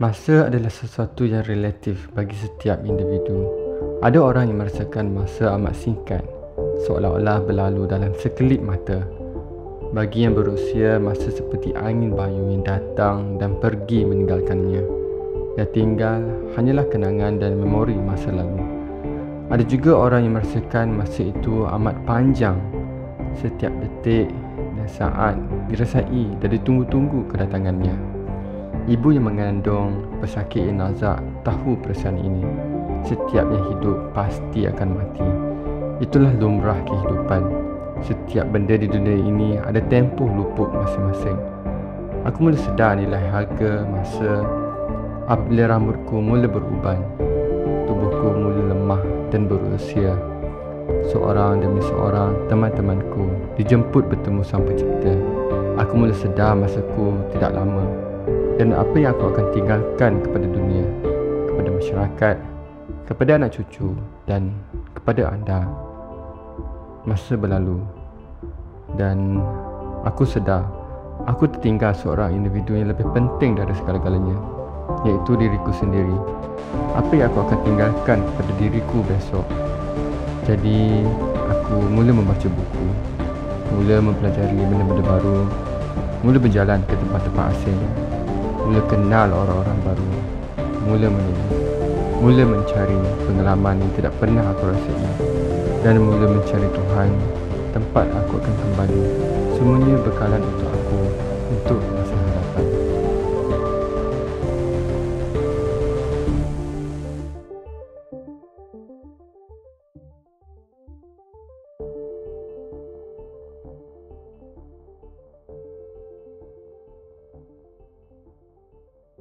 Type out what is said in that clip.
Masa adalah sesuatu yang relatif bagi setiap individu. Ada orang yang merasakan masa amat singkat, seolah-olah berlalu dalam sekelip mata. Bagi yang berusia, masa seperti angin bayu yang datang dan pergi meninggalkannya. Yang tinggal hanyalah kenangan dan memori masa lalu. Ada juga orang yang merasakan masa itu amat panjang. Setiap detik dan saat dirasai dan ditunggu-tunggu kedatangannya. Ibu yang mengandung pesakit jenazah tahu perasaan ini. Setiap yang hidup pasti akan mati. Itulah lumrah kehidupan. Setiap benda di dunia ini ada tempoh luput masing-masing. Aku mula sedar nilai harga masa apabila rambutku mula beruban. Tubuhku mula lemah dan berusia. Seorang demi seorang teman-temanku dijemput bertemu Sang Pencipta. Aku mula sedar masaku tidak lama dan apa yang aku akan tinggalkan kepada dunia, kepada masyarakat, kepada anak cucu dan kepada anda. Masa berlalu dan aku sedar aku tertinggal seorang individu yang lebih penting dari segala-galanya iaitu diriku sendiri. Apa yang aku akan tinggalkan kepada diriku besok? Jadi aku mula membaca buku, mula mempelajari benda-benda baru, mula berjalan ke tempat-tempat asing Mula kenal orang-orang baru. Mula menulis Mula mencari pengalaman yang tidak pernah aku rasai Dan mula mencari Tuhan Tempat aku akan kembali. Semuanya bekalan untuk aku Untuk